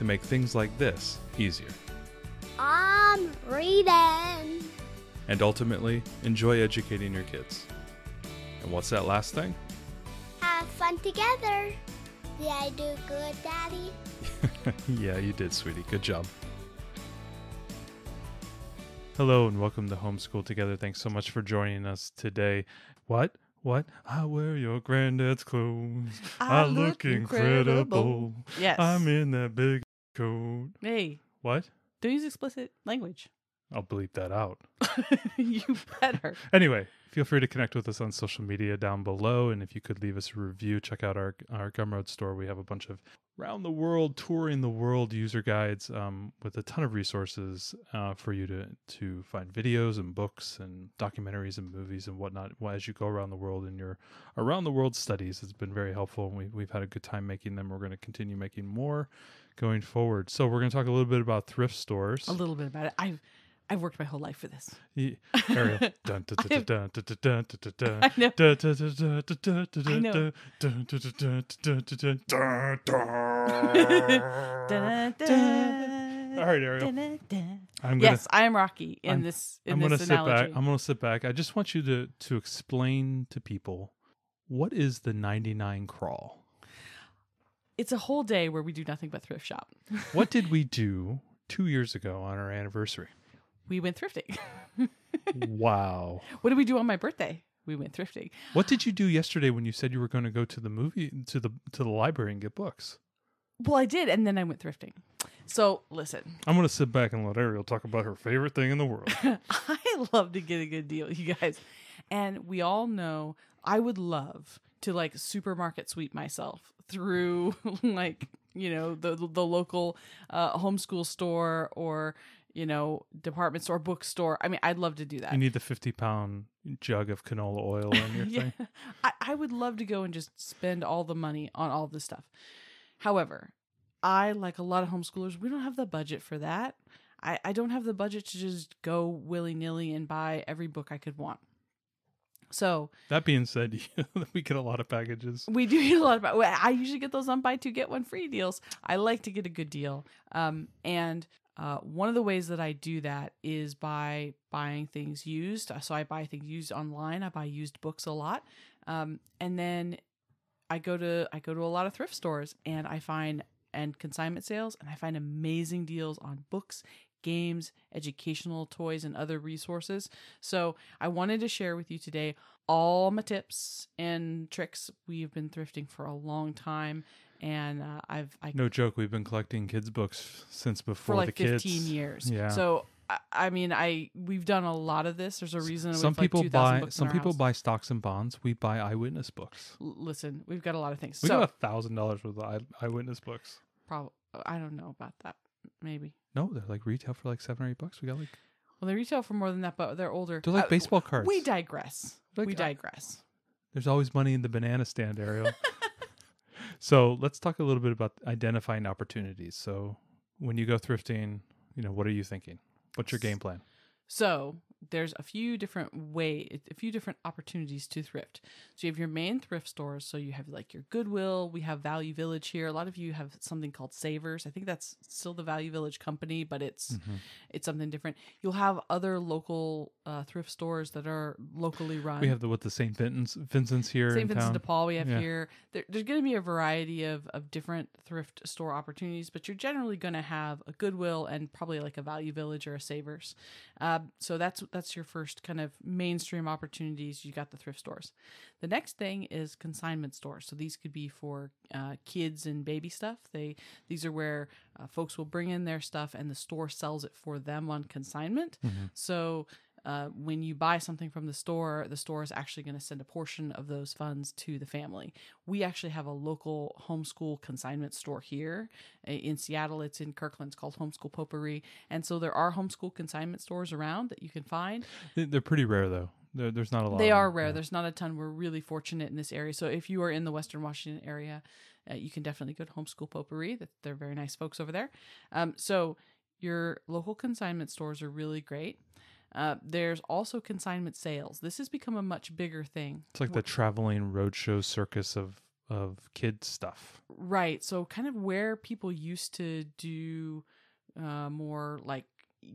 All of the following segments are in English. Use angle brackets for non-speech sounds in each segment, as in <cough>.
to make things like this easier. I'm reading. And ultimately, enjoy educating your kids. And what's that last thing? Have fun together. Did I do good, Daddy? <laughs> yeah, you did, sweetie. Good job. Hello and welcome to Homeschool Together. Thanks so much for joining us today. What? What? I wear your granddad's clothes. I, look incredible. Yes. I'm in that big Hey, What? don't use explicit language. I'll bleep that out. <laughs> you better. Anyway, feel free to connect with us on social media down below. And if you could leave us a review, check out our, our Gumroad store. We have a bunch of round the world, touring the world user guides um, with a ton of resources uh, for you to, to find videos and books and documentaries and movies and whatnot as you go around the world in your around the world studies. It's been very helpful. And we, we've had a good time making them. We're going to continue making more going forward. So we're going to talk a little bit about thrift stores. A little bit about it. I've I've worked my whole life for this. Ariel. I know. All right, Ariel. I'm gonna, yes, I am Rocky in I'm, this. In I'm going to sit back. I'm going to sit back. I just want you to to explain to people what is the 99 crawl. It's a whole day where we do nothing but thrift shop. what did we do two years ago on our anniversary? We went thrifting. <laughs> Wow. what did we do on my birthday? We went thrifting. What did you do yesterday when you said you were going to go to the movie to the to the library and get books? Well, I did, and then I went thrifting. So listen, I'm going to sit back and let Ariel talk about her favorite thing in the world. <laughs> I love to get a good deal, you guys. And we all know I would love to like supermarket sweep myself through <laughs> like, you know, the the local uh, homeschool store or, you know, department store, bookstore. I mean, I'd love to do that. You need the 50 pound jug of canola oil in your <laughs> yeah. thing. I, I would love to go and just spend all the money on all this stuff. However, I, like a lot of homeschoolers, we don't have the budget for that. I, I don't have the budget to just go willy nilly and buy every book I could want. So That being said, <laughs> we get a lot of packages. we do get a lot of. I usually get those on buy two get one free deals. I like to get a good deal, um, and uh, one of the ways that I do that is by buying things used. So I buy things used online. I buy used books a lot, um, and then I go to I go to a lot of thrift stores and I find and consignment sales and I find amazing deals on books, games, educational toys, and other resources. So I wanted to share with you today all my tips and tricks. We've been thrifting for a long time, and uh, I've I No joke, we've been collecting kids' books since before for like the kids. 15 years. Yeah. So I, I mean, I we've done a lot of this. There's a reason. some we've, like, people buy some people house. buy stocks and bonds. We buy eyewitness books. L- Listen, we've got a lot of things. We so got a thousand dollars worth of eye- eyewitness books. prob- I don't know about that. Maybe. No, they're like retail for like seven or eight bucks. We got like Well, they retail for more than that, but they're older. they're like Uh, baseball cards. We digress. Like, we I- digress. There's always money in the banana stand, Ariel. <laughs> so let's talk a little bit about identifying opportunities. So when you go thrifting, you know, what are you thinking? What's your game plan? So there's a few different way, a few different opportunities to thrift. So you have your main thrift stores. So you have like your Goodwill. We have Value Village here. A lot of you have something called Savers. I think that's still the Value Village company, but it's Mm-hmm. it's something different. You'll have other local uh, thrift stores that are locally run. We have the what the St. Vincent's Vincent's here St. in Vincent de Paul we have Yeah. here. There, there's going to be a variety of, of different thrift store opportunities, but you're generally going to have a Goodwill and probably like a Value Village or a Savers. Uh, so that's that's your first kind of mainstream opportunities. You got the thrift stores. The next thing is consignment stores. So these could be for uh, kids and baby stuff. They these are where uh, folks will bring in their stuff and the store sells it for them on consignment. So uh, when you buy something from the store, the store is actually going to send a portion of those funds to the family. We actually have a local homeschool consignment store here in Seattle. It's in Kirkland. It's called Homeschool Potpourri. And so there are homeschool consignment stores around that you can find. They- They're pretty rare though. There, there's not a lot. They are rare. yeah. There's not a ton. We're really fortunate in this area. So if you are in the Western Washington area, uh, you can definitely go to Homeschool Potpourri. That they're very nice folks over there. Um, so your local consignment stores are really great. Uh, there's also consignment sales. This has become a much bigger thing. It's like the traveling roadshow circus of of kid stuff. Right. So, kind of where people used to do uh, more like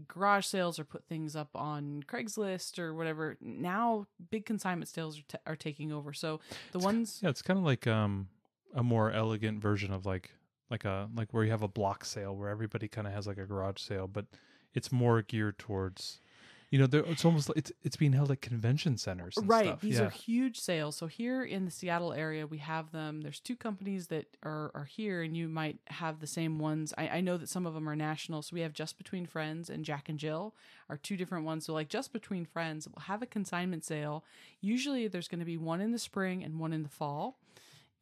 garage sales or put things up on Craigslist or whatever, now big consignment sales are, t- are taking over. So, the ones. Yeah, it's kind of like um a more elegant version of like like a like where you have a block sale where everybody kind of has like a garage sale, but it's more geared towards you know, it's almost like it's it's being held at convention centers. And Right. stuff. These yeah. are huge sales. So here in the Seattle area, we have them. There's two companies that are, are here, and you might have the same ones. I, I know that some of them are national. So we have Just Between Friends and Jack and Jill are two different ones. So like Just Between Friends will have a consignment sale. Usually there's going to be one in the spring and one in the fall.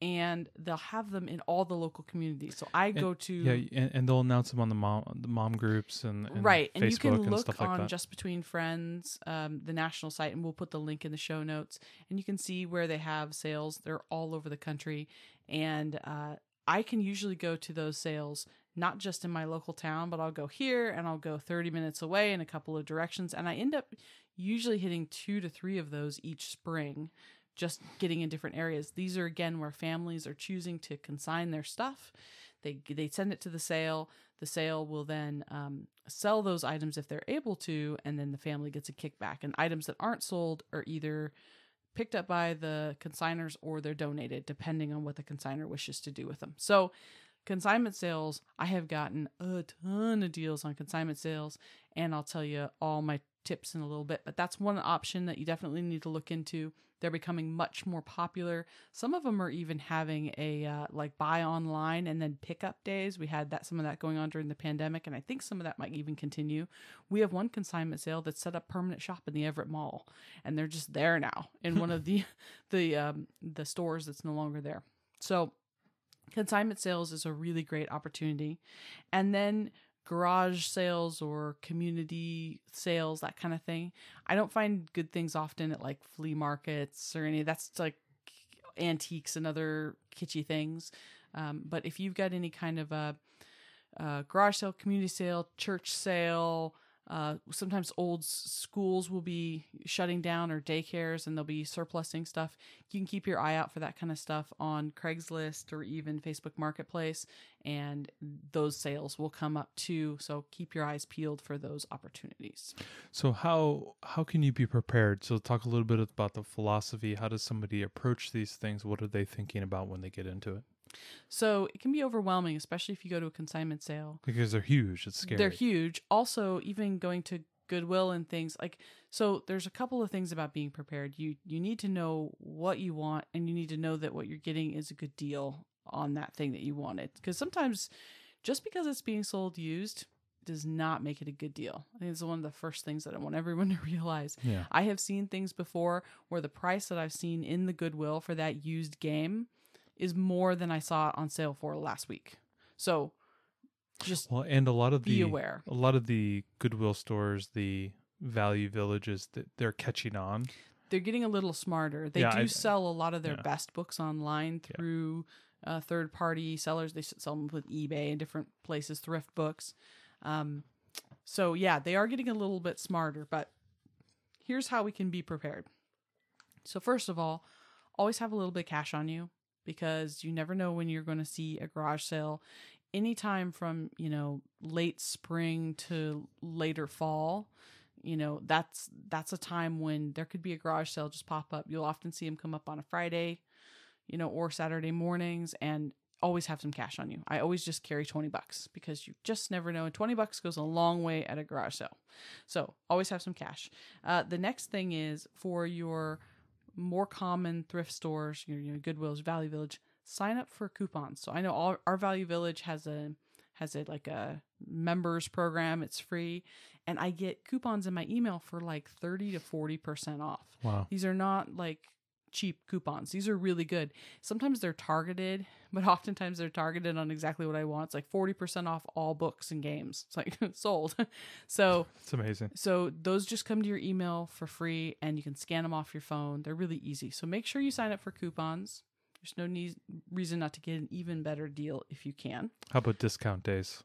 And they'll have them in all the local communities. So I go to yeah, and, and they'll announce them on the mom the mom groups and, and right and Facebook you can and look like on that. just between friends um, the national site and we'll put the link in the show notes and you can see where they have sales they're all over the country and uh, i can usually go to those sales not just in my local town but i'll go here and i'll go 30 minutes away in a couple of directions and i end up usually hitting two to three of those each spring just getting in different areas. These are again where families are choosing to consign their stuff. They they send it to the sale. The sale will then um, sell those items if they're able to and then the family gets a kickback. And items that aren't sold are either picked up by the consigners or they're donated depending on what the consigner wishes to do with them. So consignment sales i have gotten a ton of deals on consignment sales and i'll tell you all my tips in a little bit but that's one option that you definitely need to look into they're becoming much more popular. Some of them are even having a uh, like buy online and then pickup days. We had that some of that going on during the pandemic and i think some of that might even continue. We have one consignment sale that set up permanent shop in the everett mall and they're just there now in one of the <laughs> <laughs> the um, the stores that's no longer there. So consignment sales is a really great opportunity. And then garage sales or community sales that kind of thing. I don't find good things often at like flea markets or any that's like antiques and other kitschy things. Um, but if you've got any kind of a, a garage sale community sale church sale uh, sometimes old schools will be shutting down or daycares and they'll be surplusing stuff. You can keep your eye out for that kind of stuff on Craigslist or even Facebook Marketplace, and those sales will come up too. So keep your eyes peeled for those opportunities. So how how can you be prepared? So talk a little bit about the philosophy. How does somebody approach these things? What are they thinking about when they get into it? So it can be overwhelming, especially if you go to a consignment sale. Because they're huge. It's scary. They're huge. Also, even going to Goodwill and things like so there's a couple of things about being prepared. You you need to know what you want and you need to know that what you're getting is a good deal on that thing that you wanted. Because sometimes just because it's being sold used does not make it a good deal. I think it's one of the first things that I want <laughs> everyone to realize. Yeah. I have seen things before where the price that I've seen in the Goodwill for that used game is more than I saw it on sale for last week. So just Well, and a lot of be the aware. a lot of the Goodwill stores, the value villages, that they're catching on. they're getting a little smarter. They Yeah, do I- sell a lot of their yeah. best books online Yeah. through uh, third party sellers. They sell them with eBay and different places, thrift books. Um, so yeah, they are getting a little bit smarter. But here's how we can be prepared. So first of all, always have a little bit of cash on you because you never know when you're going to see a garage sale. Anytime from you know late spring to later fall, you know that's that's a time when there could be a garage sale just pop up. You'll often see them come up on a friday you know or saturday mornings and always have some cash on you. I always just carry 20 bucks because you just never know and 20 bucks goes a long way at a garage sale. So always have some cash. Uh, the next thing is for your more common thrift stores your, your goodwills value village sign up for coupons so i know all, our value village has a has a like a members program. It's free. And I get coupons in my email for like 30 to 40% off. Wow. These are not like cheap coupons. These are really good. Sometimes they're targeted, but oftentimes they're targeted on exactly what I want. It's like 40% off all books and games. It's like <laughs> sold. so It's amazing. so those just come to your email for free and you can scan them off your phone. They're really easy. So make sure you sign up for coupons. There's no need, reason not to get an even better deal if you can. How about discount days?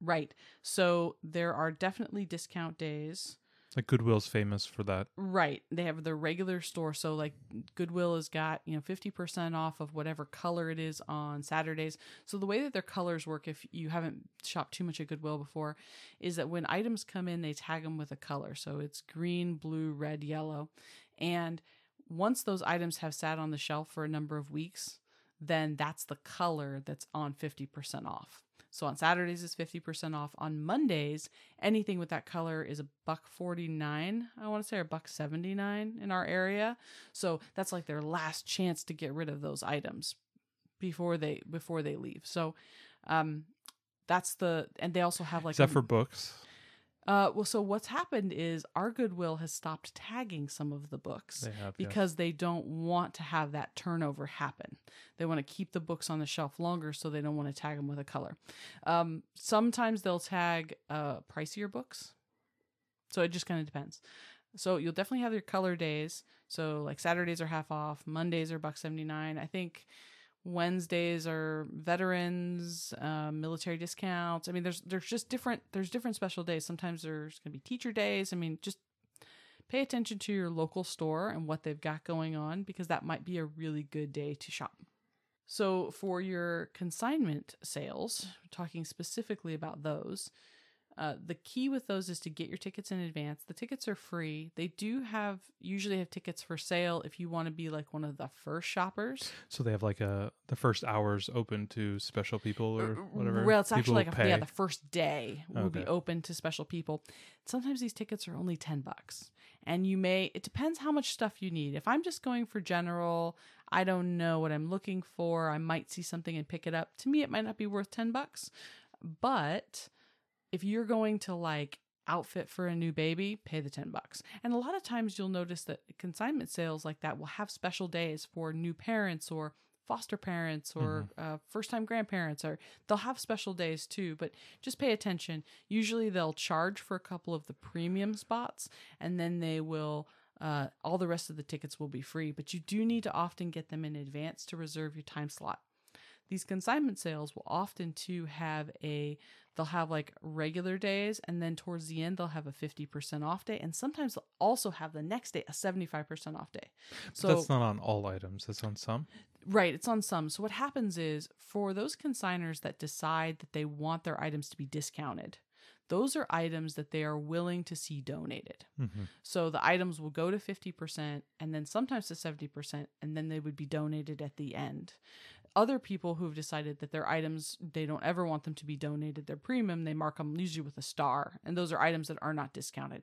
Right. So there are definitely discount days. Like Goodwill's famous for that. Right. They have their regular store. So like Goodwill has got, you know, 50% off of whatever color it is on Saturdays. So the way that their colors work, if you haven't shopped too much at Goodwill before, is that when items come in, they tag them with a color. So it's green, blue, red, yellow. And once those items have sat on the shelf for a number of weeks, then that's the color that's on 50% off. So on Saturdays it's 50% off. On Mondays, anything with that color is a buck 49, I want to say, or buck 79 in our area. So that's like their last chance to get rid of those items before they before they leave. So um that's the and they also have like Except a- for books? Uh well so what's happened is our Goodwill has stopped tagging some of the books They have yes. because they don't want to have that turnover happen. They want to keep the books on the shelf longer, so they don't want to tag them with a color. Um, sometimes they'll tag uh, pricier books, so it just kind of depends. So you'll definitely have your color days. So like Saturdays are half off, Mondays are buck seventy nine. I think Wednesdays are veterans, uh, military discounts. I mean, there's there's just different there's different special days. Sometimes there's gonna be teacher days. I mean, just pay attention to your local store and what they've got going on because that might be a really good day to shop. So, for your consignment sales, talking specifically about those, uh, the key with those is to get your tickets in advance. The tickets are free. They do have usually have tickets for sale if you want to be like one of the first shoppers. So they have like a the first hours open to special people or whatever. Well, it's People actually like a, yeah, the first day will be open to special people. Sometimes these tickets are only ten bucks, and you may. It depends how much stuff you need. If I'm just going for general, I don't know what I'm looking for. I might see something and pick it up. To me, it might not be worth ten bucks, but if you're going to like outfit for a new baby, pay the 10 bucks. And a lot of times you'll notice that consignment sales like that will have special days for new parents or foster parents or uh, first time grandparents or they'll have special days too but just pay attention. Usually they'll charge for a couple of the premium spots and then they will uh, all the rest of the tickets will be free but you do need to often get them in advance to reserve your time slot. These consignment sales will often too have a they'll have like regular days and then towards the end they'll have a 50% off day and sometimes they'll also have the next day a 75% off day so that's not on all items. That's on some. Right, it's on some. So what happens is for those consigners that decide that they want their items to be discounted, those are items that they are willing to see donated. hmm So the items will go to 50% and then sometimes to 70% and then they would be donated at the end. Other people who've decided that their items they don't ever want them to be donated, they're premium, they mark them usually with a star and those are items that are not discounted.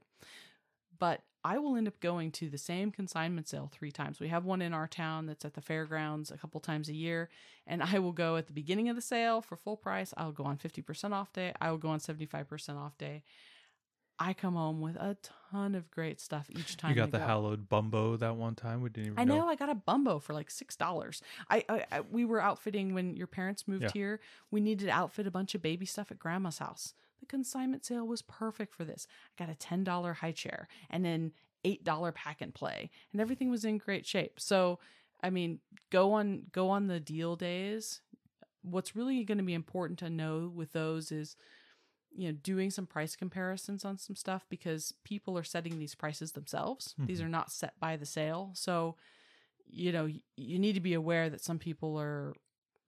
But I will end up going to the same consignment sale three times. We have one in our town that's at the fairgrounds a couple times a year, and I will go at the beginning of the sale for full price. I'll go on 50% off day. I will go on 75% off day. I come home with a ton of great stuff each time. You got the go. hallowed bumbo that one time. We didn't even I know I got a bumbo for like six dollars. I, I, I we were outfitting when your parents moved Yeah. here. We needed to outfit a bunch of baby stuff at grandma's house. The consignment sale was perfect for this. I got a ten dollar high chair and then eight dollar pack and play, and everything was in great shape. So I mean, go on go on the deal days. What's really going to be important to know with those is you know doing some price comparisons on some stuff because people are setting these prices themselves. These Mhm. are not set by the sale. So you know you need to be aware that some people are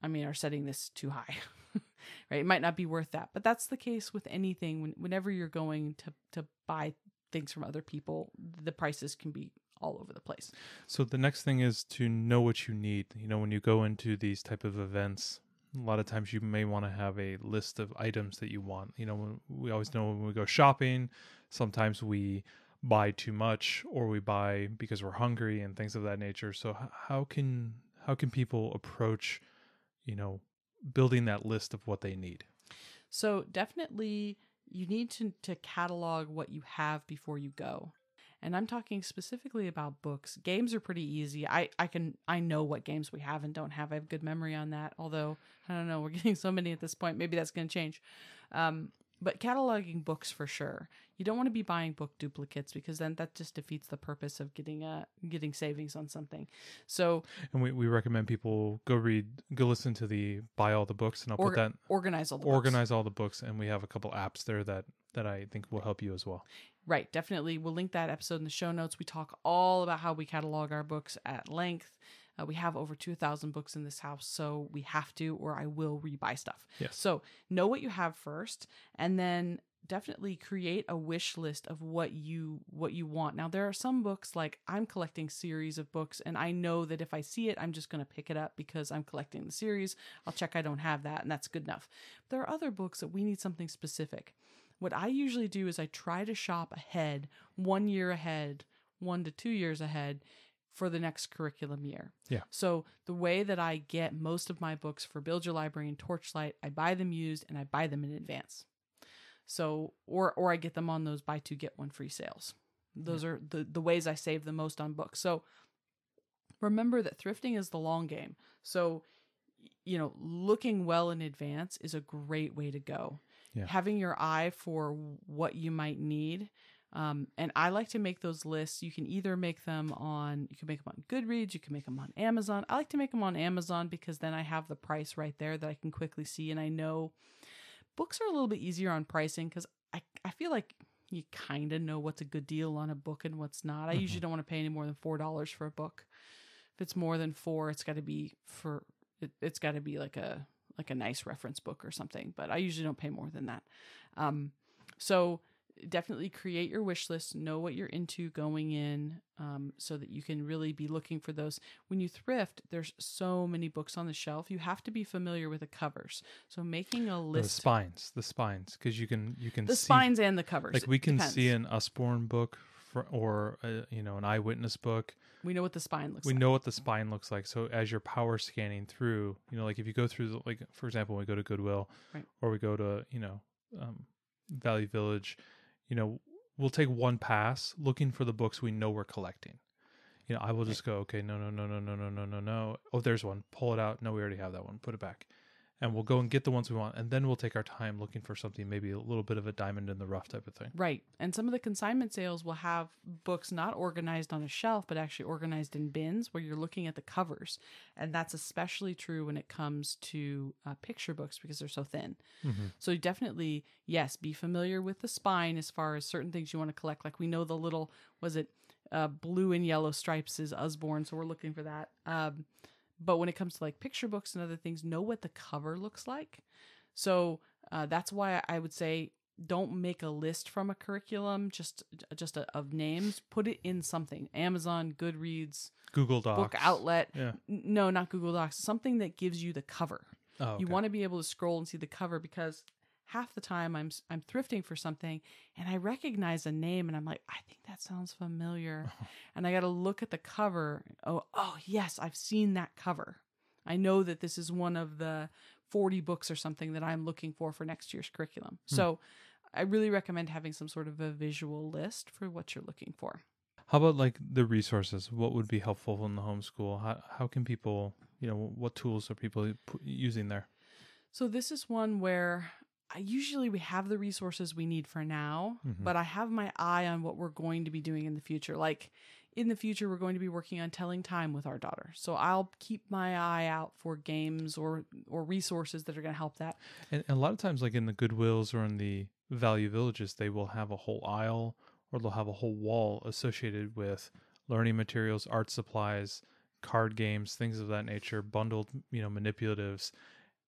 i mean are setting this too high <laughs> right? It might not be worth that. But that's the case with anything. When, whenever you're going to to buy things from other people the prices can be all over the place. So the next thing is to know what you need. You know, when you go into these type of events, a lot of times you may want to have a list of items that you want. You know, we always know when we go shopping, sometimes we buy too much or we buy because we're hungry and things of that nature. So how can how can people approach, you know, building that list of what they need? So definitely you need to, to catalog what you have before you go. And I'm talking specifically about books. Games are pretty easy. I, I can I know what games we have and don't have. I have good memory on that. Although I don't know, we're <laughs> getting so many at this point. Maybe that's going to change. Um, but cataloging books for sure. You don't want to be buying book duplicates because then that just defeats the purpose of getting a getting savings on something. So And we, we recommend people go read, go listen to the buy all the books, and I'll or, put that organize all the books. organize all the books, and we have a couple apps there that that I think will help you as well. Right, definitely. We'll link that episode in the show notes. We talk all about how we catalog our books at length. Uh, we have over 2,000 books in this house, so we have to, or I will rebuy stuff. Yes. So know what you have first, and then definitely create a wish list of what you what you want. Now there are some books like I'm collecting series of books and I know that if I see it I'm just going to pick it up because I'm collecting the series. I'll check I don't have that and that's good enough. But There are other books that we need something specific. What I usually do is I try to shop ahead, 1 year ahead, 1 to 2 years ahead for the next curriculum year. Yeah. So the way that I get most of my books for Build Your Library and Torchlight, I buy them used and I buy them in advance. So or or I get them on those buy two get one free sales. Those are the the ways I save the most on books. So remember that thrifting is the long game. So you know, looking well in advance is a great way to go. Yeah. Having your eye for what you might need. Um, and I like to make those lists. You can either make them on, you can make them on Goodreads, you can make them on Amazon. I like to make them on Amazon because then I have the price right there that I can quickly see. And I know books are a little bit easier on pricing because I, I feel like you kind of know what's a good deal on a book and what's not. I usually don't want to pay any more than four dollars for a book. If it's more than four, it's got to be for it, it's got to be like a like a nice reference book or something. But I usually don't pay more than that. Um, so definitely create your wish list know what you're into going in um, so that you can really be looking for those when you thrift there's so many books on the shelf you have to be familiar with the covers so making a list. The spines, the spines, because you can you can see the see, spines and the covers like we can see an Usborne book for, or a, you know an eyewitness book. We know what the spine looks like. we like know what the spine looks like. So as you're power scanning through, you know, like if you go through, the, like for example, when we go to Goodwill, Right. or we go to you know um, Value Village, you know, we'll take one pass looking for the books we know we're collecting. You know, I will just go, okay, no, no, no, no, no, no, no, no, no. Oh, there's one. Pull it out. No, we already have that one. Put it back. And we'll go and get the ones we want, and then we'll take our time looking for something, maybe a little bit of a diamond in the rough type of thing. Right. And some of the consignment sales will have books not organized on a shelf, but actually organized in bins where you're looking at the covers. And that's especially true when it comes to uh, picture books because they're so thin. Mhm. So definitely, yes, be familiar with the spine as far as certain things you want to collect. Like we know the little, was it uh, blue and yellow stripes is Usborne, so we're looking for that. Um, but when it comes to like picture books and other things, know what the cover looks like. So uh, that's why I would say don't make a list from a curriculum just just a, of names. Put it in something. Amazon, Goodreads, Google Docs. book outlet. Yeah. No, not Google Docs. Something that gives you the cover. Oh, okay. You want to be able to scroll and see the cover because half the time I'm I'm thrifting for something and I recognize a name and I'm like, I think that sounds familiar. <laughs> and I got to look at the cover. Oh, oh yes, I've seen that cover. I know that this is one of the 40 books or something that I'm looking for for next year's curriculum. Hmm. So I really recommend having some sort of a visual list for what you're looking for. How about like the resources? What would be helpful in the homeschool? How how can people, you know, what tools are people using there? So this is one where I usually we have the resources we need for now, Mhm. but I have my eye on what we're going to be doing in the future. Like in the future, we're going to be working on telling time with our daughter. So I'll keep my eye out for games or or resources that are going to help that. And, and a lot of times, like in the Goodwills or in the value villages, they will have a whole aisle or they'll have a whole wall associated with learning materials, art supplies, card games, things of that nature, bundled, you know, manipulatives.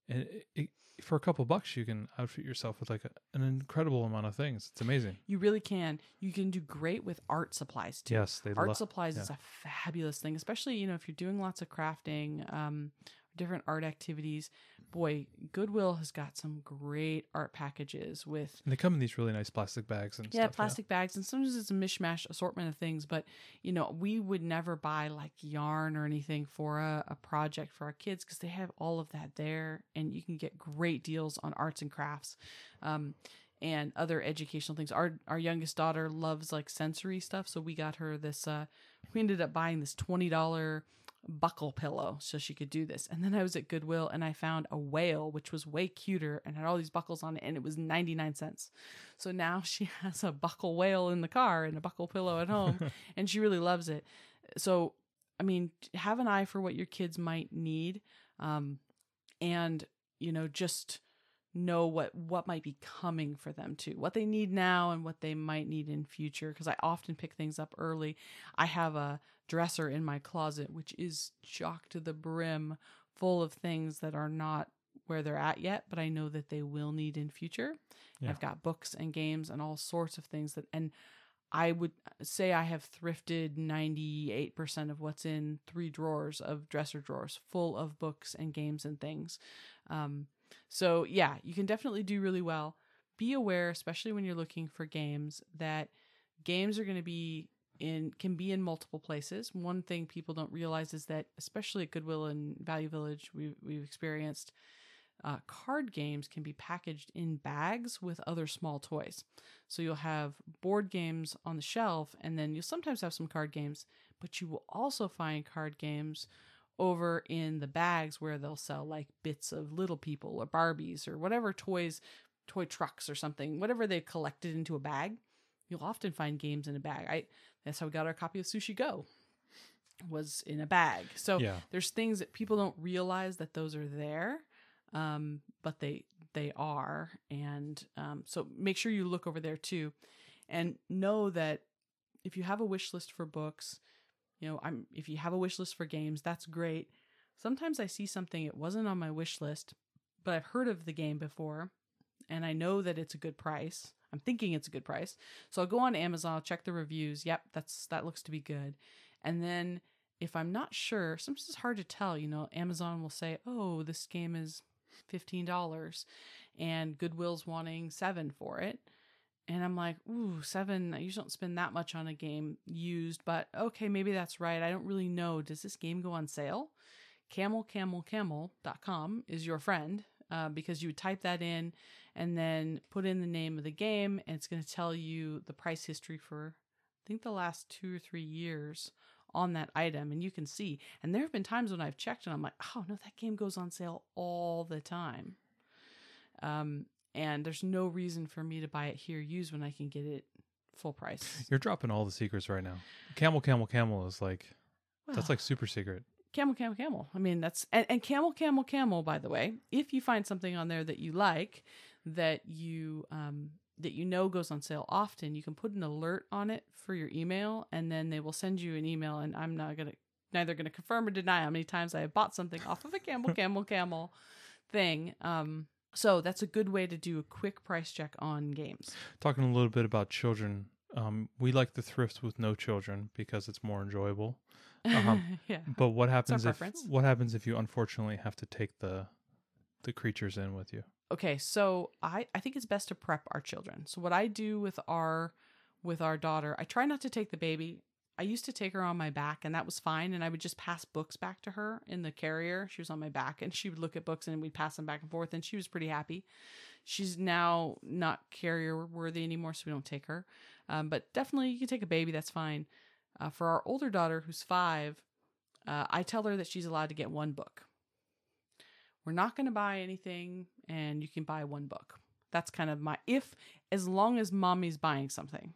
And it, for a couple bucks, you can outfit yourself with like a, an incredible amount of things. It's amazing. You really can. You can do great with art supplies too. Yes, they art love. supplies yeah. is a fabulous thing especially you know if you're doing lots of crafting um, different art activities boy, Goodwill has got some great art packages with And they come in these really nice plastic bags and yeah, stuff. plastic bags, and sometimes it's a mishmash assortment of things. But you know, we would never buy like yarn or anything for a, a project for our kids because they have all of that there, and you can get great deals on arts and crafts, um, and other educational things. Our our youngest daughter loves like sensory stuff, so we got her this. Uh, we ended up buying this twenty dollar buckle pillow so she could do this. And then I was at Goodwill and I found a whale, which was way cuter and had all these buckles on it, and it was 99 cents. So now <laughs> she has a buckle whale in the car and a buckle pillow at home, <laughs> and she really loves it. So, I mean, have an eye for what your kids might need. Um, and, you know, just know what what might be coming for them too what they need now and what they might need in future because i often pick things up early i have a dresser in my closet which is chock to the brim full of things that are not where they're at yet but i know that they will need in future Yeah. i've got books and games and all sorts of things that and i would say i have thrifted 98% of what's in three drawers of dresser drawers full of books and games and things um, so yeah, you can definitely do really well. Be aware, especially when you're looking for games, that games are going to be in can be in multiple places. One thing people don't realize is that, especially at Goodwill and Value Village, we've we've experienced uh, card games can be packaged in bags with other small toys. So you'll have board games on the shelf, and then you'll sometimes have some card games, but you will also find card games over in the bags where they'll sell like bits of little people or Barbies or whatever toys, toy trucks or something, whatever they've collected into a bag. You'll often find games in a bag. I that's how we got our copy of Sushi Go. Was in a bag. So Yeah. there's things that people don't realize that those are there, um, but they they are, and um, so make sure you look over there too, and know that if you have a wish list for books, you know, I'm if you have a wish list for games, that's great. Sometimes I see something it wasn't on my wish list, but I've heard of the game before and I know that it's a good price. I'm thinking it's a good price. So I'll go on Amazon, I'll check the reviews. Yep, that's that looks to be good. And then if I'm not sure, sometimes it's hard to tell, you know, Amazon will say, "Oh, this game is $15." And Goodwill's wanting 7 for it. And I'm like, ooh, seven. I usually don't spend that much on a game used, but okay, maybe that's right. I don't really know. Does this game go on sale? CamelCamelCamel.com is your friend uh, because you would type that in and then put in the name of the game, and it's going to tell you the price history for, I think, the last two or three years on that item. And you can see. And there have been times when I've checked and I'm like, oh, no, that game goes on sale all the time. Um, and there's no reason for me to buy it here used when I can get it full price. You're dropping all the secrets right now. Camel, camel, camel is like that's like super secret. camel, camel, camel. I mean, that's and, and camel, camel, camel. By the way, if you find something on there that you like, that you um that you know goes on sale often, you can put an alert on it for your email, and then they will send you an email. And I'm not gonna neither gonna confirm or deny how many times I have bought something off of a camel, camel, camel thing. Um, so that's a good way to do a quick price check on games. Talking a little bit about children, um, we like the thrift with no children because it's more enjoyable. Uh-huh. <laughs> yeah. But what happens if preference. what happens if you unfortunately have to take the the creatures in with you? Okay so i i think it's best to prep our children. So what i do with our with our daughter i try not to take the baby. I used to take her on my back and that was fine and i would just pass books back to her in the carrier. She was on my back and <laughs> she would look at books and we'd pass them back and forth and she was pretty happy. She's now not carrier worthy anymore so we don't take her. Um, but definitely you can take a baby that's fine. Uh, for our older daughter who's five uh, i tell her that she's allowed to get one book we're not going to buy anything and you can buy one book. That's kind of my if as long as mommy's buying something.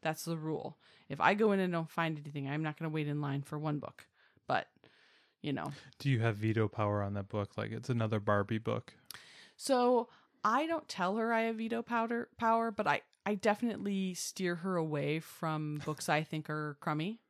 That's the rule. If i go in and don't find anything i'm not going to wait in line for one book. But you know. Do you have veto power on that book? Like it's another Barbie book. so i don't tell her i have veto powder power but i i definitely steer her away from books i think are crummy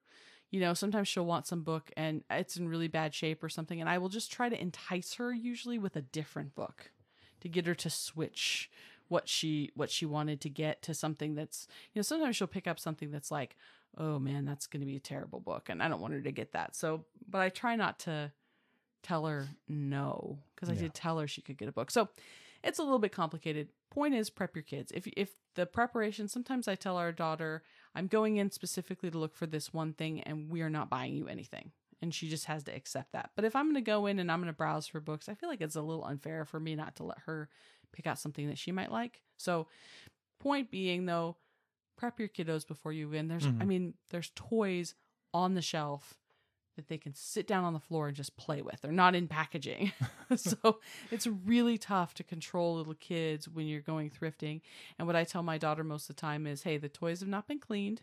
you know sometimes she'll want some book and it's in really bad shape or something and i will just try to entice her usually with a different book to get her to switch what she what she wanted to get to something that's you know sometimes she'll pick up something that's like oh man that's going to be a terrible book and i don't want her to get that so but i try not to tell her no because I did tell her she could get a book. So it's a little bit complicated. Point is, prep your kids. If if the preparation, sometimes I tell our daughter, I'm going in specifically to look for this one thing, and we are not buying you anything. And she just has to accept that. But if I'm going to go in and I'm going to browse for books, I feel like it's a little unfair for me not to let her pick out something that she might like. So, point being though, prep your kiddos before you win. There's, I Mhm. mean, there's toys on the shelf that they can sit down on the floor and just play with. They're not in packaging. <laughs> so it's really tough to control little kids when you're going thrifting. And what I tell my daughter most of the time is, hey, the toys have not been cleaned.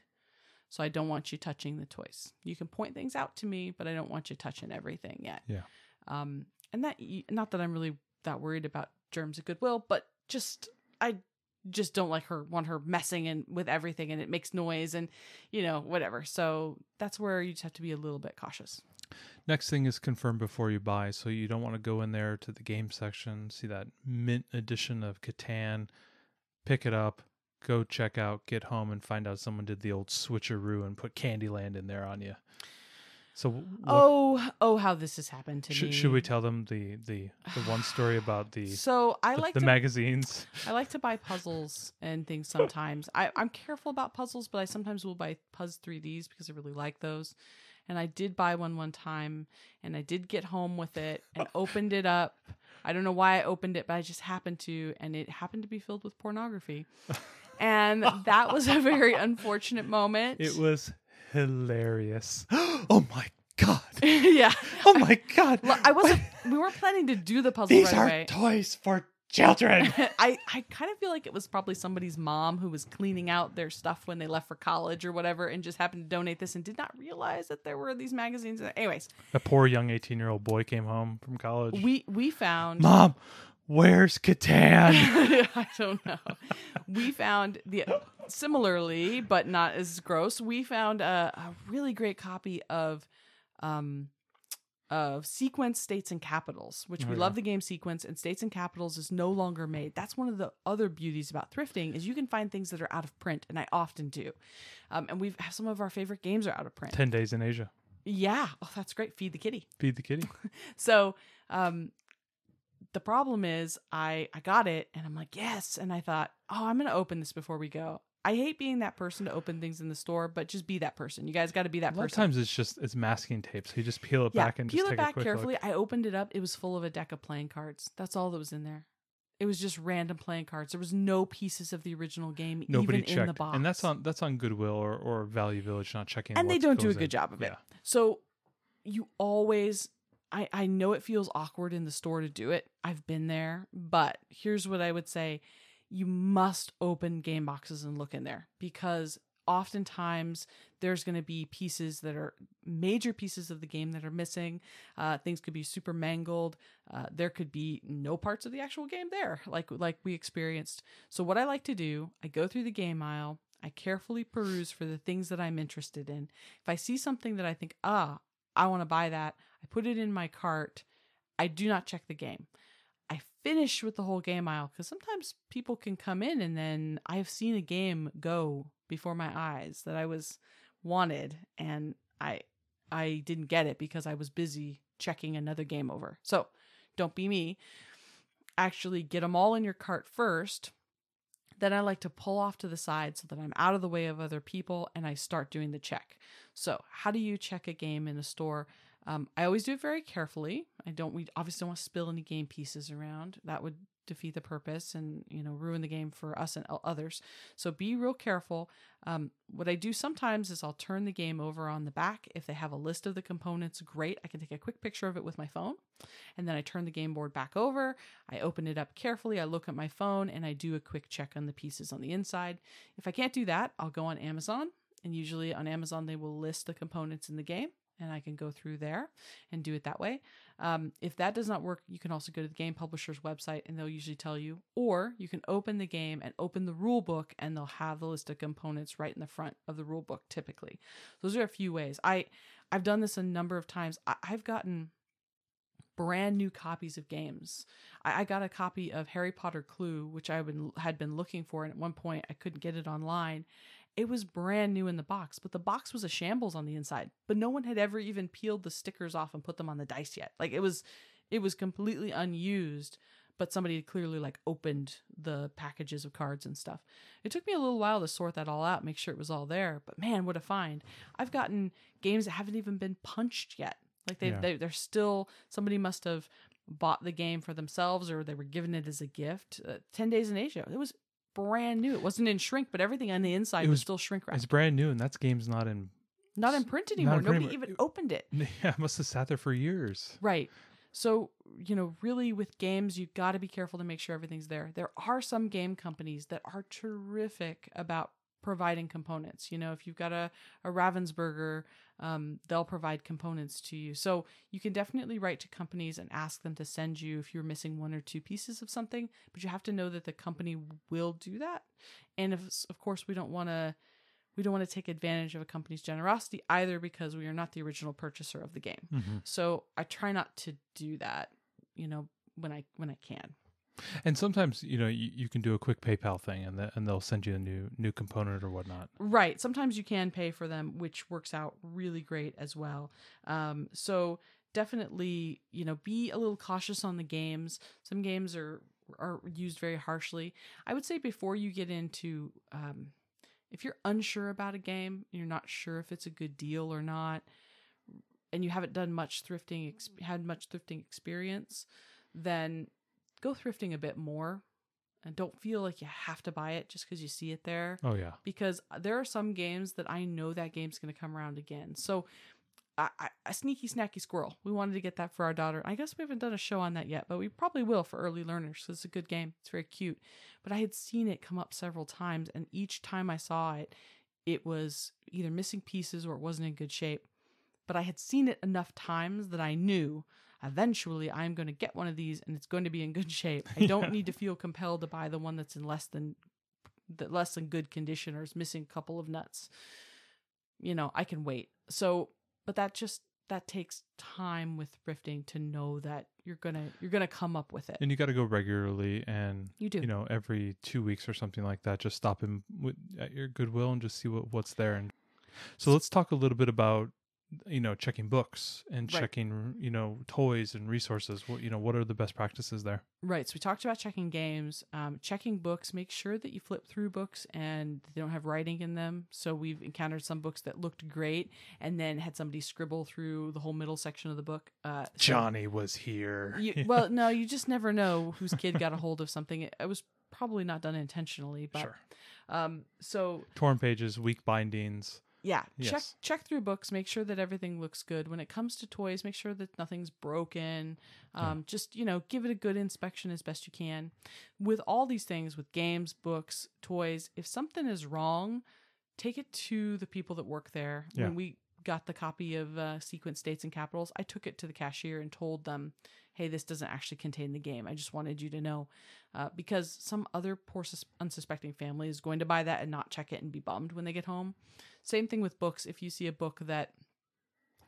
So I don't want you touching the toys. You can point things out to me, but I don't want you touching everything yet. Yeah. Um, and that not that I'm really that worried about germs at Goodwill, but just I just don't like her want her messing and with everything and it makes noise and you know whatever. So that's where you just have to be a little bit cautious. Next thing is confirm before you buy. So you don't want to go in there to the game section, see that mint edition of Catan, pick it up, go check out, get home, and find out someone did the old switcheroo and put Candyland in there on you. So what, Oh, oh, how this has happened to should, me. should we tell them the the the one story about the <sighs> So I the, like the to magazines? <laughs> I like to buy puzzles and things sometimes. I, I'm careful about puzzles, but I sometimes will buy Puzz 3Ds because I really like those. And I did buy one one time, and I did get home with it and <laughs> opened it up. I don't know why I opened it, but I just happened to, and it happened to be filled with pornography. And <laughs> that was a very unfortunate moment. It was hilarious. <gasps> oh my god! <laughs> yeah. Oh my god! Well, I wasn't. We weren't planning to do the puzzle These right are away. toys for children. <laughs> I, I kind of feel like it was probably somebody's mom who was cleaning out their stuff when they left for college or whatever and just happened to donate this and did not realize that there were these magazines. Anyways, A poor young eighteen-year-old boy came home from college. we we found Mom, where's Catan? <laughs> I don't know. We found the similarly, but not as gross. We found a, a really great copy of um of Sequence States and Capitals, which we Oh, love the game Sequence, and States and Capitals is no longer made. That's one of the other beauties about thrifting is you can find things that are out of print, and I often do. Um, and we've some of our favorite games are out of print. Ten days in Asia. Yeah, oh, that's great. Feed the kitty. Feed the kitty. <laughs> So, um, the problem is I I got it and I'm like yes, and I thought oh I'm gonna open this before we go. I hate being that person to open things in the store, but just be that person. You guys got to be that A lot of person. times it's just it's masking tape, so you just peel it yeah, back and peel it back carefully. look. I opened it up. It was full of a deck of playing cards. That's all that was in there. It was just random playing cards. There was no pieces of the original game Nobody even checked, in the box. and that's on that's on Goodwill or, or Value Village not checking. and they don't do a good in. job of it. Yeah. So you always I I know it feels awkward in the store to do it. I've been there, but here's what I would say. You must open game boxes and look in there because oftentimes there's going to be pieces that are major pieces of the game that are missing. Uh, things could be super mangled. Uh, there could be no parts of the actual game there, like like we experienced. So what I like to do, I go through the game aisle. I carefully peruse for the things that I'm interested in. If I see something that I think, ah, I want to buy that, I put it in my cart. I do not check the game. I finish with the whole game aisle because sometimes people can come in and then I've seen a game go before my eyes that I was wanted and I I didn't get it because I was busy checking another game over. So, don't be me. Actually get them all in your cart first. Then I like to pull off to the side so that I'm out of the way of other people and I start doing the check. So, how do you check a game in a store? Um, I always do it very carefully. I don't. We obviously don't want to spill any game pieces around. That would defeat the purpose and you know ruin the game for us and others. So be real careful. Um, what I do sometimes is I'll turn the game over on the back. If they have a list of the components, great. I can take a quick picture of it with my phone, and then I turn the game board back over. I open it up carefully. I look at my phone and I do a quick check on the pieces on the inside. If I can't do that, I'll go on Amazon. And usually on Amazon, they will list the components in the game and I can go through there and do it that way. Um, if that does not work, you can also go to the game publisher's website and they'll usually tell you, or you can open the game and open the rule book and they'll have the list of components right in the front of the rule book typically. Those are a few ways. I I've done this a number of times. I, I've gotten brand new copies of games. I, I got a copy of Harry Potter Clue, which I been, had been looking for, and at one point I couldn't get it online. It was brand new in the box, but the box was a shambles on the inside. But no one had ever even peeled the stickers off and put them on the dice yet. Like it was it was completely unused, but somebody had clearly like opened the packages of cards and stuff. It took me a little while to sort that all out, make sure it was all there, but man, what a find. I've gotten games that haven't even been punched yet. Like they, Yeah. they they're still somebody must have bought the game for themselves or they were given it as a gift. Uh, 10 days in Asia. It was brand new. It wasn't in shrink, but everything on the inside It was, was- still shrink wrapped. It's brand new, and that game's not in. Not in print anymore. in print Nobody anymore. even opened it. <laughs> Yeah, it must have sat there for years. Right. So, you know, really with games, you've got to be careful to make sure everything's there. There are some game companies that are terrific about providing components. You know, if you've got a, a Ravensburger, um, they'll provide components to you. So you can definitely write to companies and ask them to send you if you're missing one or two pieces of something, but you have to know that the company will do that. And if, of course, we don't want to. We don't want to take advantage of a company's generosity either because we are not the original purchaser of the game. hmm So I try not to do that, you know, when I when I can. And sometimes, you know, you, you can do a quick PayPal thing, and the, and they'll send you a new new component or whatnot. Right. Sometimes you can pay for them, which works out really great as well. Um, so definitely, you know, be a little cautious on the games. Some games are are used very harshly. I would say before you get into um, if you're unsure about a game, you're not sure if it's a good deal or not, and you haven't done much thrifting, had much thrifting experience, then go thrifting a bit more, and don't feel like you have to buy it just because you see it there Oh yeah, because there are some games that I know that game's going to come around again. So, I, I, a sneaky snacky squirrel. We wanted to get that for our daughter. I guess we haven't done a show on that yet, but we probably will for early learners. 'cause it's a good game. It's very cute. But I had seen it come up several times, and each time I saw it, it was either missing pieces or it wasn't in good shape. But I had seen it enough times that I knew eventually I'm going to get one of these and it's going to be in good shape. I don't Yeah. need to feel compelled to buy the one that's in less than that less than good condition or is missing a couple of nuts. You know, I can wait. So, but that just that takes time with thrifting to know that you're gonna you're gonna come up with it. and you got to go regularly, and You do. you know every two weeks or something like that. Just stop in with, at your Goodwill and just see what what's there. And so let's talk a little bit about you know checking books and Right. checking you know toys and resources. What you know what are the best practices there? Right. So we talked about checking games, um, checking books. Make sure that you flip through books and they don't have writing in them. So we've encountered some books that looked great and then had somebody scribble through the whole middle section of the book. Uh, so- Johnny was here. You, <laughs> well, no, you just never know whose kid got a hold of something. It, it was probably not done intentionally, but sure. um, so Torn pages, weak bindings. Yeah, check Yes. check through books, make sure that everything looks good. When it comes to toys, make sure that nothing's broken. Um, Just you know, give it a good inspection as best you can. With all these things, with games, books, toys, if something is wrong, take it to the people that work there. Yeah. When we got the copy of uh, Sequence States and Capitals, I took it to the cashier and told them, "Hey, this doesn't actually contain the game. I just wanted you to know." Uh, because some other poor sus- unsuspecting family is going to buy that and not check it and be bummed when they get home. Same thing with books. If you see a book that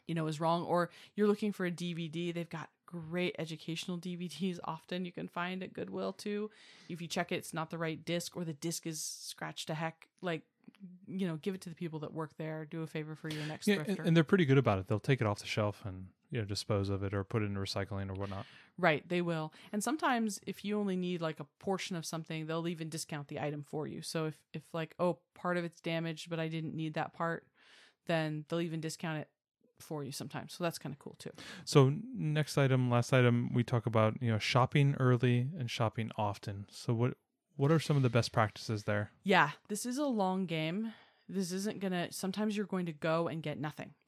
you know is wrong, or you're looking for a DVD, they've got great educational <laughs> DVDs. Often you can find at Goodwill too. If you check it, it's not the right disc, or the disc is scratched to heck. Like, you know, give it to the people that work there. Do a favor for your next Yeah, and, they're pretty good about it. They'll take it off the shelf and you know dispose of it or put it in recycling or whatnot. Right, they will. And sometimes if you only need like a portion of something, they'll even discount the item for you. So if if like, oh, part of it's damaged, but I didn't need that part, then they'll even discount it for you sometimes. So that's kind of cool too. So next item, last item, we talk about you know shopping early and shopping often. So what what are some of the best practices there? Yeah, this is a long game. This isn't gonna. Sometimes you're going to go and get nothing. <laughs>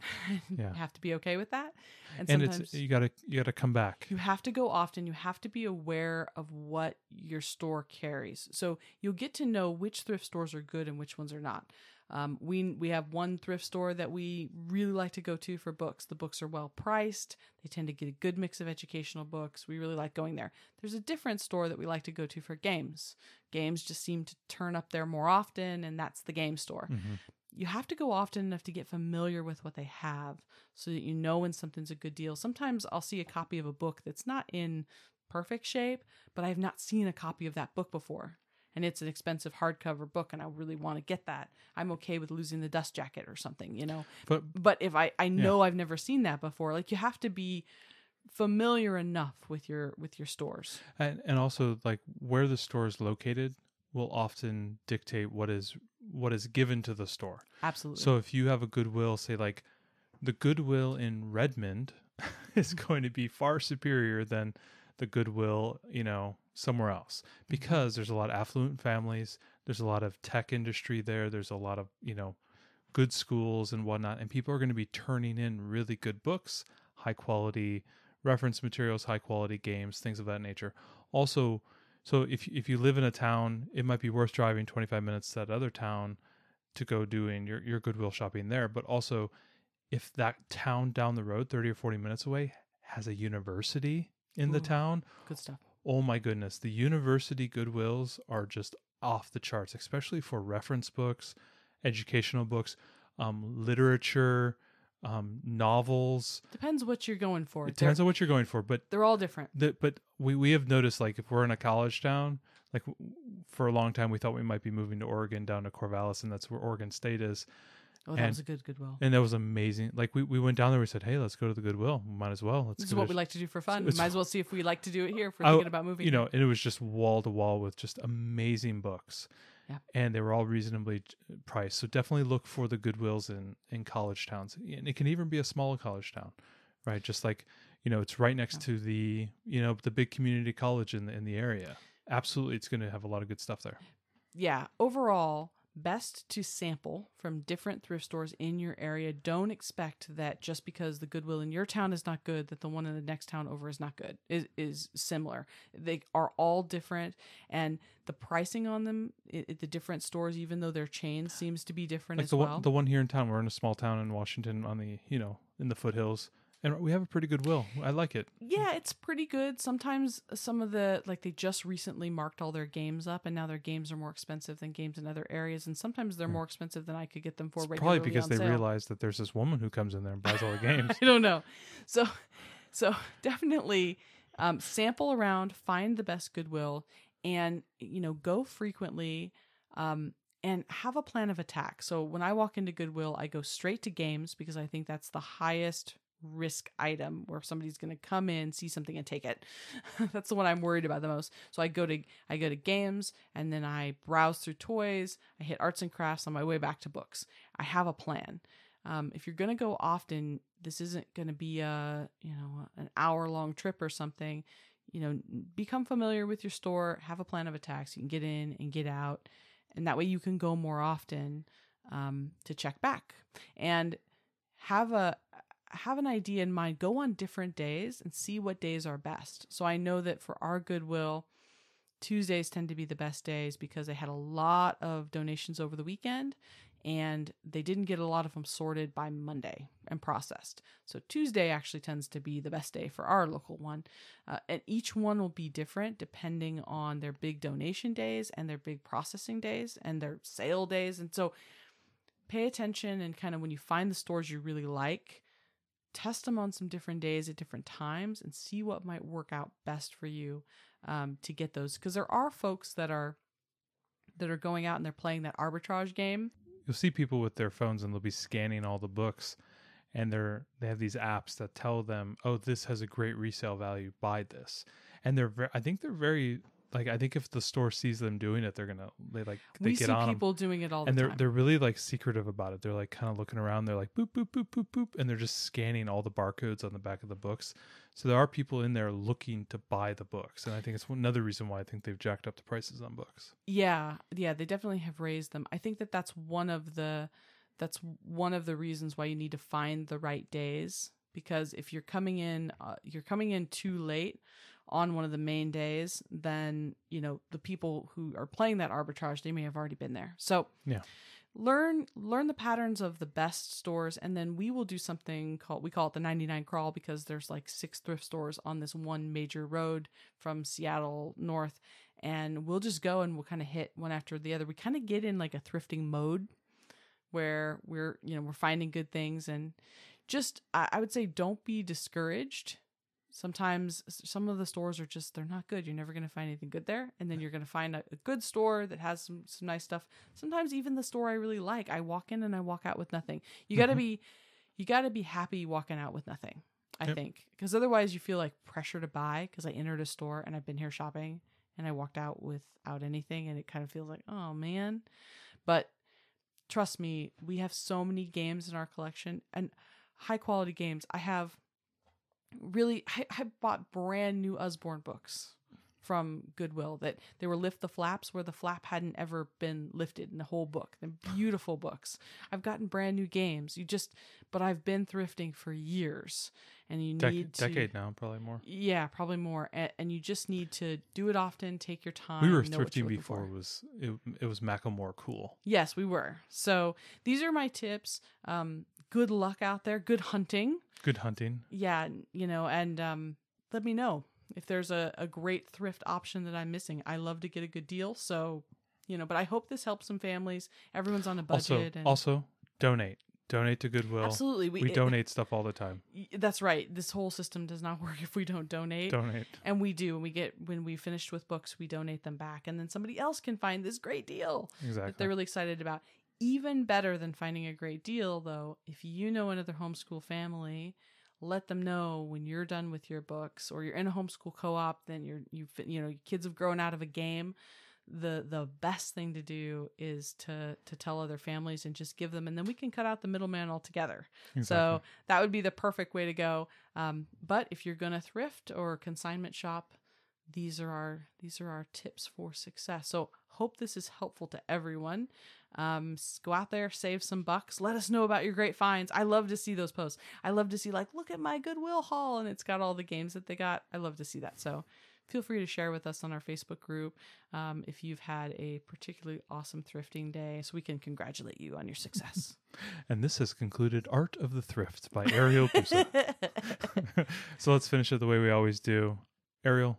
Yeah. you have to be okay with that. And, And sometimes it's you gotta you gotta come back. You have to go often. You have to be aware of what your store carries. So you'll get to know which thrift stores are good and which ones are not. Um, we we have one thrift store that we really like to go to for books. The books are well priced. They tend to get a good mix of educational books. We really like going there. There's a different store that we like to go to for games. Games just seem to turn up there more often, and that's the game store Mhm. you have to go often enough to get familiar with what they have so that you know when something's a good deal. Sometimes I'll see a copy of a book that's not in perfect shape, but I have not seen a copy of that book before. And it's an expensive hardcover book and I really want to get that, I'm okay with losing the dust jacket or something, you know. But But if I I know I've never seen that before, like you have to be familiar enough with your with your stores. and and also like where the store is located will often dictate what is what is given to the store. Absolutely. So if you have a Goodwill, say like the Goodwill in Redmond <laughs> is mm-hmm. going to be far superior than the Goodwill, you know, somewhere else because there's a lot of affluent families, there's a lot of tech industry there, there's a lot of, you know, good schools and whatnot, and people are going to be turning in really good books, high quality reference materials, high quality games, things of that nature. Also, so if if you live in a town, it might be worth driving 25 minutes to that other town to go doing your your Goodwill shopping there. But also, if that town down the road, 30 or 40 minutes away, has a university in the town, Good stuff. Oh my goodness, the university Goodwills are just off the charts, especially for reference books, educational books, um, literature, um, novels. Depends what you're going for. It They're, depends on what you're going for, but they're all different. the, but we, we have noticed like if we're in a college town, like for a long time we thought we might be moving to Oregon down to Corvallis, and that's where Oregon State is. Oh, that And- was a good Goodwill. And that was amazing. Like we, we went down there, we said, Hey, let's go to the Goodwill. Might as well. Let's This is what we like to do for fun. Might as well see if we like to do it here if we're I- thinking about moving. you know, and it was just wall to wall with just amazing books. Yeah. And they were all reasonably priced. So definitely look for the Goodwills in, in college towns. And it can even be a small college town, right? Just like, you know, it's right next Yeah. to the, you know, the big community college in the, in the area. Absolutely. It's going to have a lot of good stuff there. yeah, overall, best to sample from different thrift stores in your area. Don't expect that just because the Goodwill in your town is not good, that the one in the next town over is not good. Is is similar. They are all different, and the pricing on them at at the different stores, even though they're chains, seems to be different Like as the well. one, the one here in town, we're in a small town in Washington on the, you know, in the foothills. And we have a pretty good will. I like it. yeah, it's pretty good. Sometimes some of the like they just recently marked all their games up, and now their games are more expensive than games in other areas, and sometimes they're more expensive than I could get them for. It's regularly probably because they sale. realize that there's this woman who comes in there and buys all the <laughs> games. I don't know. So, so definitely um, sample around, find the best Goodwill, and you know go frequently. Um, and have a plan of attack. So when I walk into Goodwill, I go straight to games because I think that's the highest risk item where somebody's going to come in, see something and take it. <laughs> that's the one I'm worried about the most. So I go to I go to games and then I browse through toys. I hit arts and crafts on my way back to books. I have a plan. Um, if you're going to go often, this isn't going to be a you know an hour long trip or something. You know, become familiar with your store. Have a plan of attack so you can get in and get out, and that way you can go more often um, to check back and have a have an idea in mind. Go on different days and see what days are best. So I know that for our Goodwill, Tuesdays tend to be the best days because they had a lot of donations over the weekend and they didn't get a lot of them sorted by Monday and processed. So Tuesday actually tends to be the best day for our local one. Uh, and each one will be different depending on their big donation days and their big processing days and their sale days. And so pay attention and kind of when you find the stores you really like, test them on some different days at different times and see what might work out best for you um, to get those. Because there are folks that are that are going out and they're playing that arbitrage game You'll see people with their phones and they'll be scanning all the books and they're they have these apps that tell them, "Oh, this has a great resale value. Buy this." And they're I think they're very like I think if the store sees them doing it, they're going to they like they we get see on people doing it all the and they're time. they're really like secretive about it. They're like kind of looking around. They're like boop boop boop boop boop, and they're just scanning all the barcodes on the back of the books. So there are people in there looking to buy the books, and I think it's another reason why I think they've jacked up the prices on books. Yeah, yeah, they definitely have raised them. I think that that's one of the that's one of the reasons why you need to find the right days because if you're coming in uh, you're coming in too late on one of the main days, then, you know, the people who are playing that arbitrage, they may have already been there. So, Yeah. learn learn the patterns of the best stores and then we will do something called we call it the 99 crawl because there's like six thrift stores on this one major road from Seattle north and we'll just go and we'll kind of hit one after the other we kind of get in like a thrifting mode where we're you know we're finding good things and just I, I would say don't be discouraged sometimes some of the stores are just they're not good. You're never going to find anything good there, and then you're going to find a, a good store that has some some nice stuff. Sometimes even the store I really like, I walk in and I walk out with nothing. You got to Mhm. be you got to be happy walking out with nothing. I Yep. think because otherwise you feel like pressure to buy. Because I entered a store and I've been here shopping and I walked out without anything, and it kind of feels like oh man. But trust me, we have so many games in our collection and high quality games. I have really I, I bought brand new Usborne books from Goodwill that they were lift the flaps where the flap hadn't ever been lifted in the whole book. They're beautiful books. I've gotten brand new games. You just but I've been thrifting for years and you need to decade now, probably more. Yeah, probably more. And, and you just need to do it often, take your time. we were thrifting before for. it was it, it was Macklemore cool. Yes, we were. So these are my tips. Um, good luck out there. Good hunting. Good hunting. Yeah, you know, and um, let me know if there's a, a great thrift option that I'm missing. I love to get a good deal. So, you know, but I hope this helps some families. Everyone's on a Also, budget. and also donate. Donate to Goodwill. absolutely, We, it- donate stuff all the time. That's right. This whole system does not <laughs> work if we don't donate. Donate. And we do. And we get when we finished with books, we donate them back, and then somebody else can find this great deal. Exactly. that they're really excited about. Even better than finding a great deal, though, if you know another homeschool family, let them know when you're done with your books or you're in a homeschool co-op. Then you're you've, you know your kids have grown out of a game. The the best thing to do is to to tell other families and just give them, and then we can cut out the middleman altogether. So that would be the perfect way to go. Um, but if you're gonna thrift or consignment shop, these are our these are our tips for success. So hope this is helpful to everyone. Um, go out there, save some bucks. Let us know about your great finds. I love to see those posts. I love to see like, look at my Goodwill haul, and it's got all the games that they got. I love to see that. So feel free to share with us on our Facebook group um, if you've had a particularly awesome thrifting day, so we can congratulate you on your success. <laughs> <laughs> and this has concluded Art of the Thrift by Ariel Pusa. <laughs> so let's finish it the way we always do. Ariel,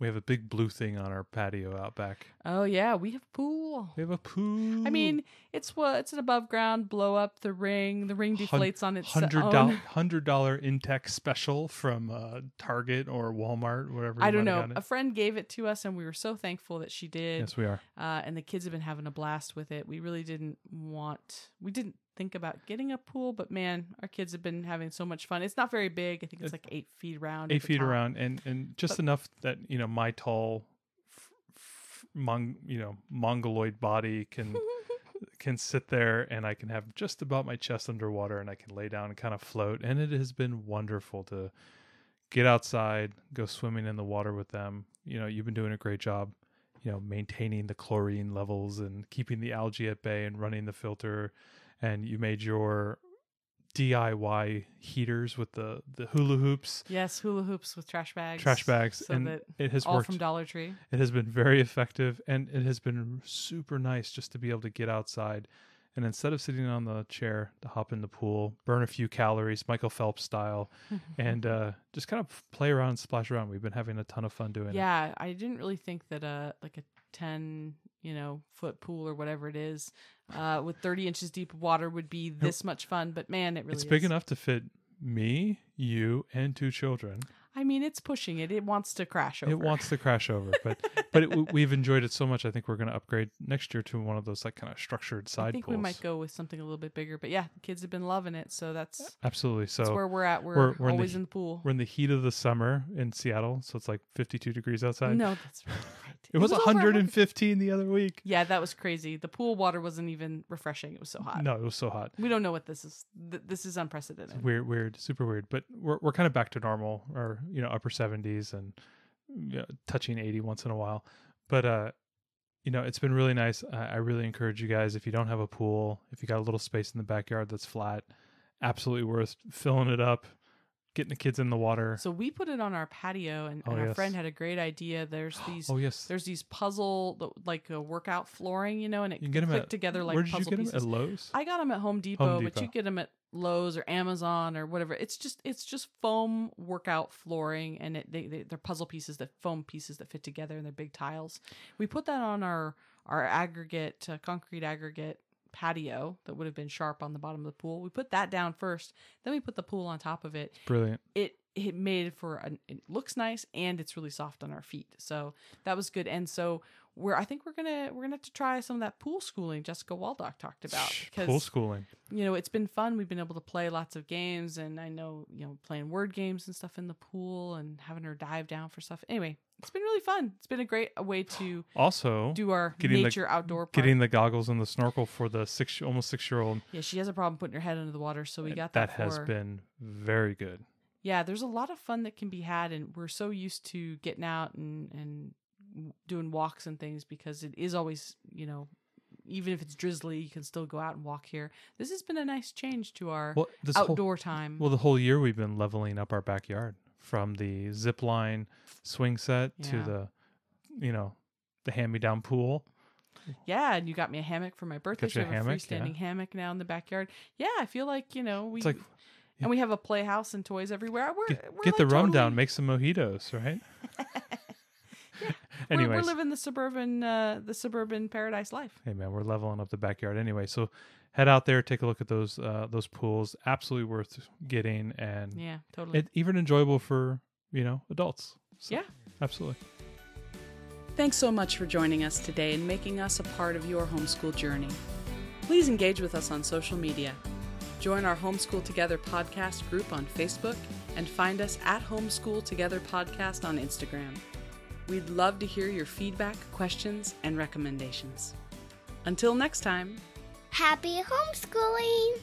we have a big blue thing on our patio out back. oh yeah, we have a pool. We have a pool. I mean, it's what it's an above ground blow up the ring. The ring Hun- deflates on its hundred own. <laughs> hundred dollar Intex special from uh, Target or Walmart, whatever. I don't know. A friend gave it to us, and we were so thankful that she did. Yes, we are. Uh, and the kids have been having a blast with it. We really didn't want. We didn't think about getting a pool, but man, our kids have been having so much fun. It's not very big. I think it's like eight feet around. Eight feet top. around, and and just But- enough that you know my tall, f- f- mon- you know mongoloid body can <laughs> can sit there, and I can have just about my chest underwater, and I can lay down and kind of float. And it has been wonderful to get outside, go swimming in the water with them. You know, you've been doing a great job. You know, maintaining the chlorine levels and keeping the algae at bay and running the filter. And you made your DIY heaters with the the hula hoops Yes, hula hoops with trash bags. trash bags so and that it has all worked from Dollar Tree. it has been very effective and it has been super nice just to be able to get outside and instead of sitting on the chair to hop in the pool burn a few calories michael phelps style <laughs> and uh, just kind of play around and splash around we've been having a ton of fun doing it yeah, I didn't really think that a like a ten you know foot pool or whatever it is uh, with thirty inches deep of water would be this much fun. But man, it really it's big is. enough to fit me you and two children I mean, it's pushing it. It wants to crash over. it wants to crash over <laughs> but but it, we've enjoyed it so much i think we're going to upgrade next year to one of those like kind of structured side I think pools we might go with something a little bit bigger. But yeah, the kids have been loving it, so that's absolutely so that's where we're at. We're, we're- we're in the always in the pool. We're in the heat of the summer in Seattle, so it's like 52 degrees outside. No, that's right. It was, hundred- 115 the other week. Yeah, that was crazy. The pool water wasn't even refreshing. It was so hot. No, it was so hot. We don't know what this is. Th- this is It's unprecedented. weird, weird, super weird. But we're we're kind of back to normal, or you know, upper 70s and you know, touching 80 once in a while. But uh, you know, it's been really nice. I, I really encourage you guys if you don't have a pool, if you got a little space in the backyard that's flat, absolutely worth filling it up, getting the kids in the water. So we put it on our patio, and, Oh, and our yes. friend had a great idea. There's <gasps> these. oh yes, There's these puzzle like a workout flooring, you know, and it you can get them at together like where did you puzzle get them pieces. at Lowe's? I got them at Home Depot, but Depot. you get them at Lowe's or Amazon or whatever. It's just it's just foam workout flooring, and it, they, they they're puzzle pieces that foam pieces that fit together, and they're big tiles. We put that on our our aggregate uh, concrete aggregate patio that would have been sharp on the bottom of the pool. We put that down first, then we put the pool on top of it. Brilliant. It it made it for an, it looks nice and it's really soft on our feet. So that was good. And so we're I think we're gonna we're gonna have to try some of that pool schooling Jessica Waldock talked about because Pool schooling. you know it's been fun. We've been able to play lots of games, and I know you know playing word games and stuff in the pool and having her dive down for stuff. Anyway, it's been really fun. It's been a great way to <gasps> Also, do our Getting the- nature outdoor part. getting the goggles and the snorkel for the six almost six year old. yeah, she has a problem putting her head under the water, so we uh, got that. that has her. been very good. yeah. There's a lot of fun that can be had, and we're so used to getting out and and doing walks and things because it is always you know. Even if it's drizzly, you can still go out and walk here. This has been a nice change to our Well, this whole, outdoor time. well, the whole year we've been leveling up our backyard from the zip line swing set to the, you know, the hand me down pool. Yeah, and you got me a hammock for my birthday. Got So you I a have a hammock, yeah. freestanding hammock now in the backyard. Yeah, I feel like you know we It's like and we have a playhouse and toys everywhere. We're, get, we're get the like rum down, make some mojitos, right? <laughs> We're, we're living the suburban uh, the suburban paradise life. hey man, we're leveling up the backyard anyway. So head out there, take a look at those uh, those pools. Absolutely worth getting, and Yeah, totally. it, even enjoyable for you know adults. So, Yeah. absolutely. Thanks so much for joining us today and making us a part of your homeschool journey. Please engage with us on social media. Join our Homeschool Together podcast group on Facebook and find us at Homeschool Together Podcast on Instagram. We'd love to hear your feedback, questions, and recommendations. Until next time. Happy homeschooling!